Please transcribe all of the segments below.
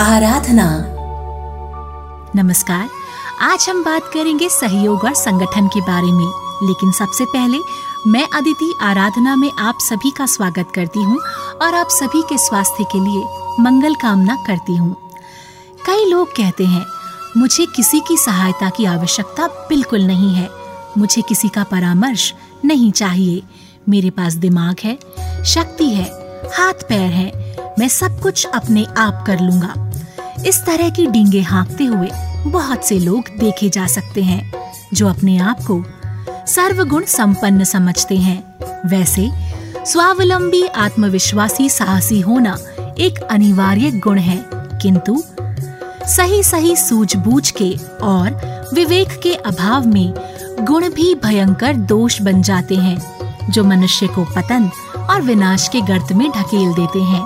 आराधना। नमस्कार। आज हम बात करेंगे सहयोग और संगठन के बारे में। लेकिन सबसे पहले, मैं अदिति आराधना में आप सभी का स्वागत करती हूँ और आप सभी के स्वास्थ्य के लिए मंगल कामना करती हूँ। कई लोग कहते हैं, मुझे किसी की सहायता की आवश्यकता बिल्कुल नहीं है। मुझे किसी का परामर्श नहीं चाहिए। मेरे पास दिमाग है, शक्ति है हाथ पैर है। मैं सब कुछ अपने आप कर लूँगा। इस तरह की डींगे हाँकते हुए बहुत से लोग देखे जा सकते हैं, जो अपने आप को सर्वगुण संपन्न समझते हैं। वैसे, स्वावलंबी आत्मविश्वासी साहसी होना एक अनिवार्य गुण है, किंतु सही सही सूझबूझ के और विवेक के अभाव में गुण भी भयंकर दोष बन जाते हैं, जो मनुष्य को पतन और विनाश के गर्त में ढकेल देते हैं।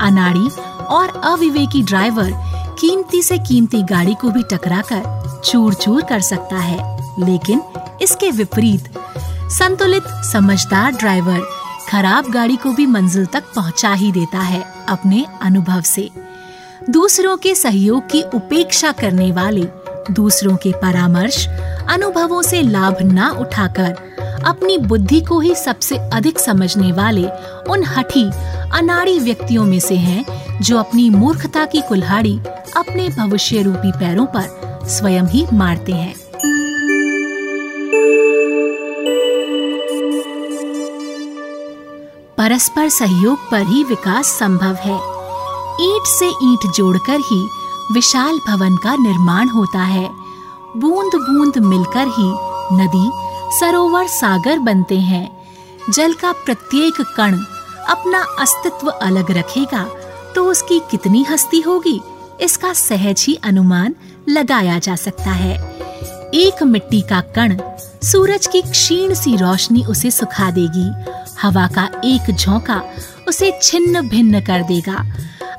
अनाड़ी और अविवेकी ड्राइवर कीमती से कीमती गाड़ी को भी टकराकर चूर चूर कर सकता है। लेकिन इसके विपरीत, संतुलित, समझदार ड्राइवर खराब गाड़ी को भी मंजिल तक पहुँचा ही देता है अपने अनुभव से। दूसरों के सहयोग की उपेक्षा करने वाले दूसरों के परामर्श, अनुभवों से लाभ न उठाकर अपनी बुद्धि को ही सबसे अधिक समझने वाले उन हठी, अनाड़ी व्यक्तियों में से हैं जो अपनी मूर्खता की कुल्हाड़ी अपने भविष्य रूपी पैरों पर स्वयं ही मारते हैं। परस्पर सहयोग पर ही विकास संभव है। ईंट से ईंट जोड़कर ही विशाल भवन का निर्माण होता है। बूंद बूंद मिलकर ही नदी, सरोवर, सागर बनते हैं। जल का प्रत्येक कण अपना अस्तित्व अलग रखेगा। तो उसकी कितनी हस्ती होगी? इसका सहज ही अनुमान लगाया जा सकता है। एक मिट्टी का कण सूरज की क्षीण सी रोशनी उसे सुखा देगी। हवा का एक झोंका उसे छिन्न भिन्न कर देगा।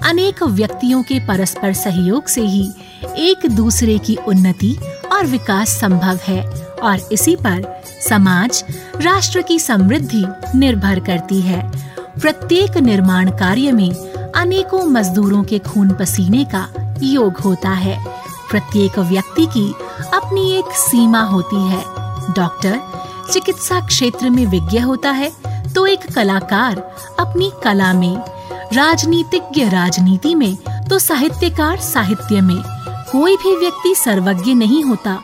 अनेक व्यक्तियों के परस्पर सहयोग से ही एक दूसरे की उन्नति और विकास संभव है और इसी पर समाज, राष्ट्र की समृद्धि निर्भर करती है। प्रत्येक निर्माण कार्य में अनेकों मजदूरों के खून पसीने का योग होता है। प्रत्येक व्यक्ति की अपनी एक सीमा होती है। डॉक्टर चिकित्सा क्षेत्र में विज्ञ होता है तो एक कलाकार अपनी कला में, राजनीतिज्ञ राजनीति में तो साहित्यकार साहित्य में, कोई भी व्यक्ति सर्वज्ञ नहीं होता।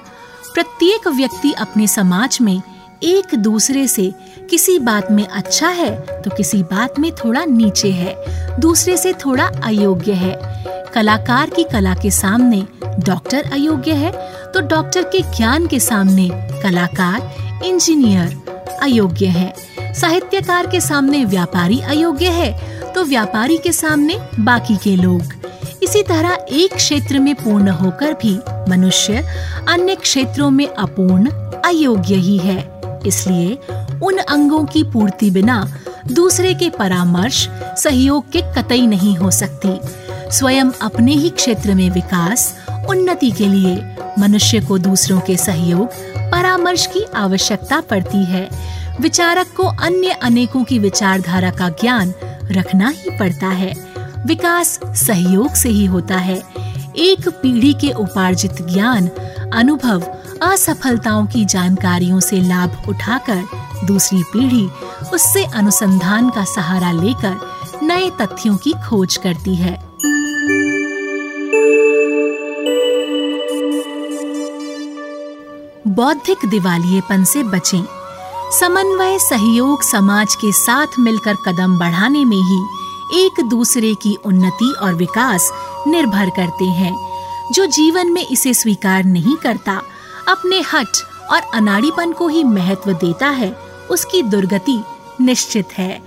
प्रत्येक व्यक्ति अपने समाज में एक दूसरे से किसी बात में अच्छा है तो किसी बात में थोड़ा नीचे है, दूसरे से थोड़ा अयोग्य है। कलाकार की कला के सामने डॉक्टर अयोग्य है तो डॉक्टर के ज्ञान के सामने कलाकार, इंजीनियर अयोग्य है। साहित्यकार के सामने व्यापारी अयोग्य है तो व्यापारी के सामने बाकी के लोग। इसी तरह एक क्षेत्र में पूर्ण होकर भी मनुष्य अन्य क्षेत्रों में अपूर्ण, अयोग्य ही है। इसलिए उन अंगों की पूर्ति बिना दूसरे के परामर्श, सहयोग के कतई नहीं हो सकती। स्वयं अपने ही क्षेत्र में विकास, उन्नति के लिए मनुष्य को दूसरों के सहयोग, परामर्श की आवश्यकता पड़ती है। विचारक को अन्य अनेकों की विचारधारा का ज्ञान रखना ही पड़ता है। विकास सहयोग से ही होता है। एक पीढ़ी के उपार्जित ज्ञान, अनुभव असफलताओं की जानकारियों से लाभ उठाकर दूसरी पीढ़ी उससे अनुसंधान का सहारा लेकर नए तथ्यों की खोज करती है। बौद्धिक दिवालियेपन से बचें। समन्वय सहयोग समाज के साथ मिलकर कदम बढ़ाने में ही एक दूसरे की उन्नति और विकास निर्भर करते हैं। जो जीवन में इसे स्वीकार नहीं करता अपने हट और अनाड़ीपन को ही महत्व देता है, उसकी दुर्गति निश्चित है।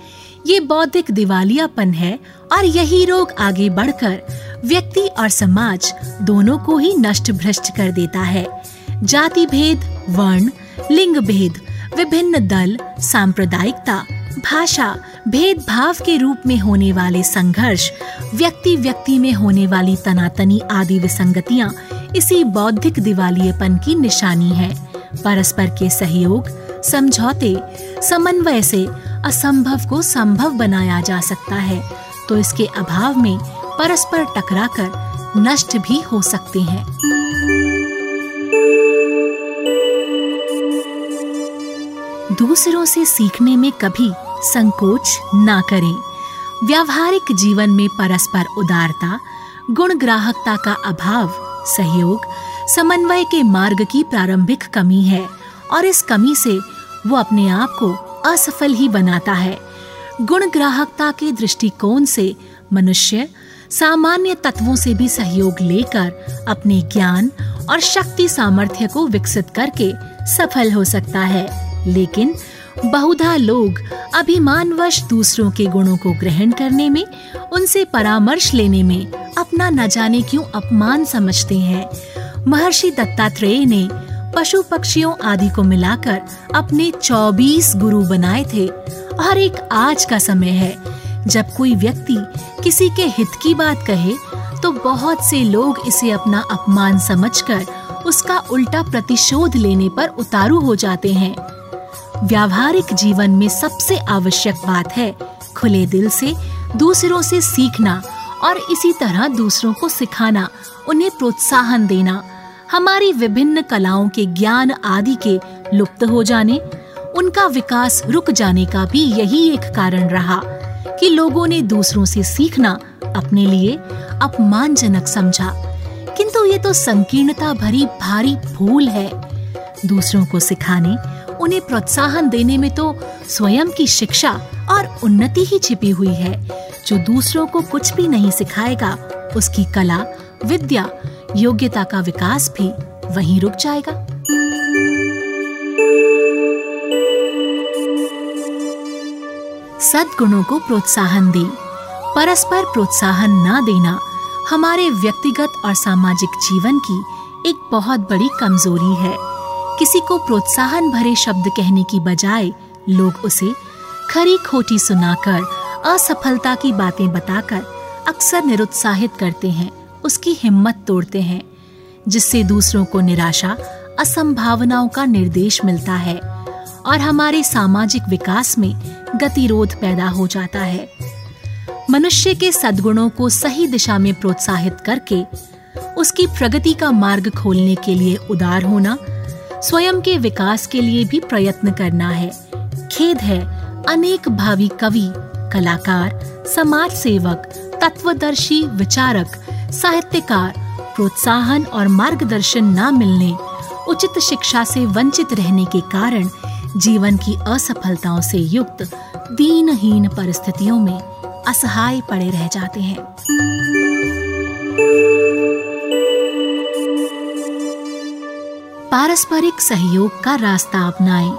ये बौद्धिक दिवालियापन है और यही रोग आगे बढ़कर व्यक्ति और समाज दोनों को ही नष्ट भ्रष्ट कर देता है। जाति भेद वर्ण लिंग भेद विभिन्न दल, सांप्रदायिकता, भाषा, भेदभाव के रूप में होने वाले संघर्ष व्यक्ति व्यक्ति में होने वाली तनातनी आदि विसंगतियाँ इसी बौद्धिक दिवालियेपन की निशानी है। परस्पर के सहयोग, समझौते, समन्वय से असंभव को संभव बनाया जा सकता है तो इसके अभाव में परस्पर टकराकर नष्ट भी हो सकते हैं। दूसरों से सीखने में कभी संकोच ना करें। व्यावहारिक जीवन में परस्पर उदारता, गुण ग्राहकता का अभाव सहयोग, समन्वय के मार्ग की प्रारंभिक कमी है और इस कमी से वो अपने आप को असफल ही बनाता है। गुण ग्राहकता के दृष्टिकोण से मनुष्य सामान्य तत्वों से भी सहयोग लेकर अपने ज्ञान और शक्ति सामर्थ्य को विकसित करके सफल हो सकता है। लेकिन बहुधा लोग अभिमानवश दूसरों के गुणों को ग्रहण करने में, उनसे परामर्श लेने में अपना न जाने क्यों अपमान समझते हैं। महर्षि दत्तात्रेय ने पशु पक्षियों आदि को मिलाकर अपने 24 गुरु बनाए थे। और एक आज का समय है। जब कोई व्यक्ति किसी के हित की बात कहे तो बहुत से लोग इसे अपना अपमान समझकर उसका उल्टा प्रतिशोध लेने पर उतारू हो जाते हैं। व्यावहारिक जीवन में सबसे आवश्यक बात है खुले दिल से दूसरों से सीखना और इसी तरह दूसरों को सिखाना, उन्हें प्रोत्साहन देना। हमारी विभिन्न कलाओं के ज्ञान आदि के लुप्त हो जाने, उनका विकास रुक जाने का भी यही एक कारण रहा कि लोगों ने दूसरों से सीखना अपने लिए अपमानजनक समझा। किंतु ये तो संकीर्णता भरी भारी भूल है। दूसरों को सिखाने उन्हें प्रोत्साहन देने में तो स्वयं की शिक्षा और उन्नति ही छिपी हुई है। जो दूसरों को कुछ भी नहीं सिखाएगा, उसकी कला, विद्या, योग्यता का विकास भी वहीं रुक जाएगा। सद्गुणों को प्रोत्साहन दे। परस्पर प्रोत्साहन न देना हमारे व्यक्तिगत और सामाजिक जीवन की एक बहुत बड़ी कमज़ोरी है। किसी को प्रोत्साहन भरे शब्द कहने की बजाय लोग उसे खरी खोटी सुनाकर, असफलता की बातें बताकर अक्सर निरुत्साहित करते हैं, उसकी हिम्मत तोड़ते हैं, जिससे दूसरों को निराशा, असंभावनाओं का निर्देश मिलता है और हमारे सामाजिक विकास में गतिरोध पैदा हो जाता है। मनुष्य के सद्गुणों को सही दिशा में प्रोत्साहित करके उसकी प्रगति का मार्ग खोलने के लिए उदार होना स्वयं के विकास के लिए भी प्रयत्न करना है। खेद है, अनेक भावी कवि, कलाकार समाज सेवक तत्वदर्शी, विचारक, साहित्यकार, प्रोत्साहन और मार्गदर्शन न मिलने, उचित शिक्षा से वंचित रहने के कारण जीवन की असफलताओं से युक्त, दीनहीन परिस्थितियों में असहाय पड़े रह जाते हैं। पारस्परिक सहयोग का रास्ता अपनाएँ।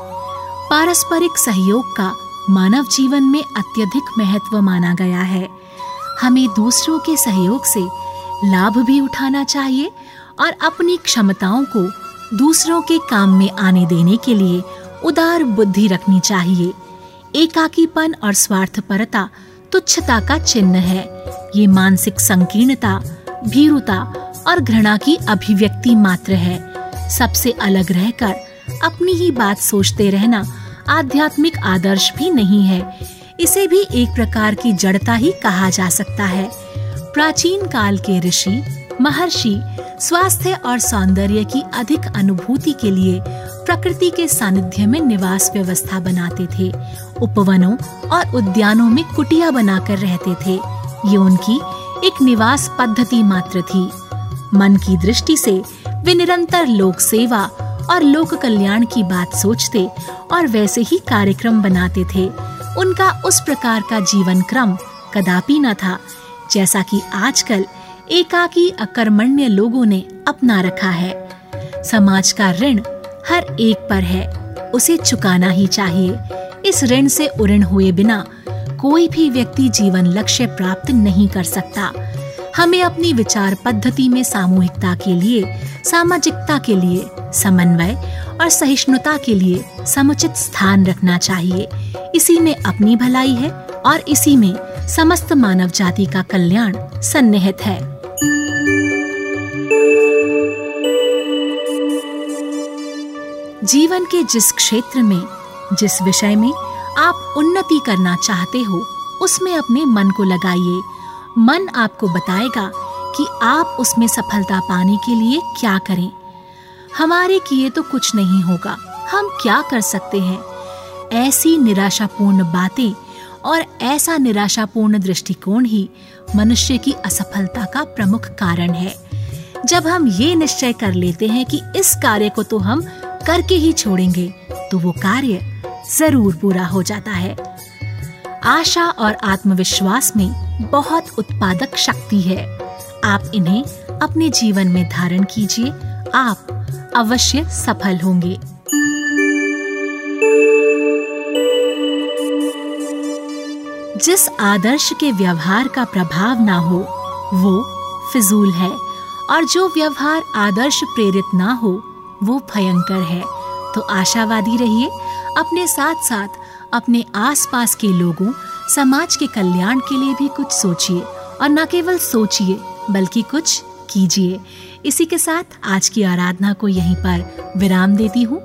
पारस्परिक सहयोग का मानव जीवन में अत्यधिक महत्व माना गया है। हमें दूसरों के सहयोग से लाभ भी उठाना चाहिए और अपनी क्षमताओं को दूसरों के काम में आने देने के लिए उदार बुद्धि रखनी चाहिए। एकाकीपन और स्वार्थपरता तुच्छता का चिन्ह है। ये मानसिक संकीर्णता, भीरुता और घृणा की अभिव्यक्ति मात्र है। सबसे अलग रहकर अपनी ही बात सोचते रहना आध्यात्मिक आदर्श भी नहीं है। इसे भी एक प्रकार की जड़ता ही कहा जा सकता है। प्राचीन काल के ऋषि, महर्षि स्वास्थ्य और सौंदर्य की अधिक अनुभूति के लिए प्रकृति के सानिध्य में निवास व्यवस्था बनाते थे। उपवनों और उद्यानों में कुटिया बनाकर रहते थे। ये उनकी एक निवास पद्धति मात्र थी। मन की दृष्टि से वे निरंतर लोक सेवा और लोक कल्याण की बात सोचते और वैसे ही कार्यक्रम बनाते थे। उनका उस प्रकार का जीवन क्रम कदापि न था, जैसा कि आजकल एकाकी अकर्मण्य लोगों ने अपना रखा है। समाज का ऋण हर एक पर है, उसे चुकाना ही चाहिए। इस ऋण से उऋण हुए बिना कोई भी व्यक्ति जीवन लक्ष्य प्राप्त नहीं कर सकता। हमें अपनी विचार पद्धति में सामूहिकता के लिए, सामाजिकता के लिए समन्वय और सहिष्णुता के लिए समुचित स्थान रखना चाहिए। इसी में अपनी भलाई है और इसी में समस्त मानव जाति का कल्याण सन्निहित है। जीवन के जिस क्षेत्र में, जिस विषय में आप उन्नति करना चाहते हो, उसमें अपने मन को लगाइए। मन आपको बताएगा कि आप उसमें सफलता पाने के लिए क्या करें। हमारे किए तो कुछ नहीं होगा। हम क्या कर सकते हैं? ऐसी निराशापूर्ण बातें और ऐसा निराशापूर्ण दृष्टिकोण ही मनुष्य की असफलता का प्रमुख कारण है। जब हम ये निश्चय कर लेते हैं कि इस कार्य को तो हम करके ही छोड़ेंगे तो वो कार्य ज़रूर पूरा हो जाता है। आशा और आत्मविश्वास में बहुत उत्पादक शक्ति है। आप इन्हें अपने जीवन में धारण कीजिए। आप अवश्य सफल होंगे। जिस आदर्श के व्यवहार का प्रभाव ना हो, वो फिजूल है। और जो व्यवहार आदर्श प्रेरित ना हो, वो भयंकर है। तो आशावादी रहिए, अपने साथ साथ अपने आसपास के लोगों, समाज के कल्याण के लिए भी कुछ सोचिए और न केवल सोचिए, बल्कि कुछ कीजिए। इसी के साथ आज की आराधना को यहीं पर विराम देती हूँ।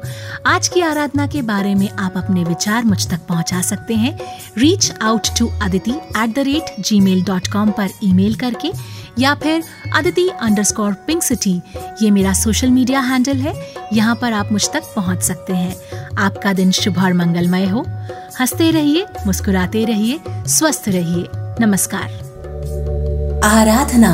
आज की आराधना के बारे में आप अपने विचार मुझ तक पहुँचा सकते हैं। Reach out to Aditi at the rate Gmail dot com पर ईमेल करके, या फिर Aditi underscore pink city ये मेरा सोशल मीडिया हैंडल है। यहाँ पर आप मुझ तक पहुँच सकते हैं। आपका दिन शुभ और मंगलमय हो। हँसते रहिए मुस्कुराते रहिए स्वस्थ रहिए। नमस्कार। आराधना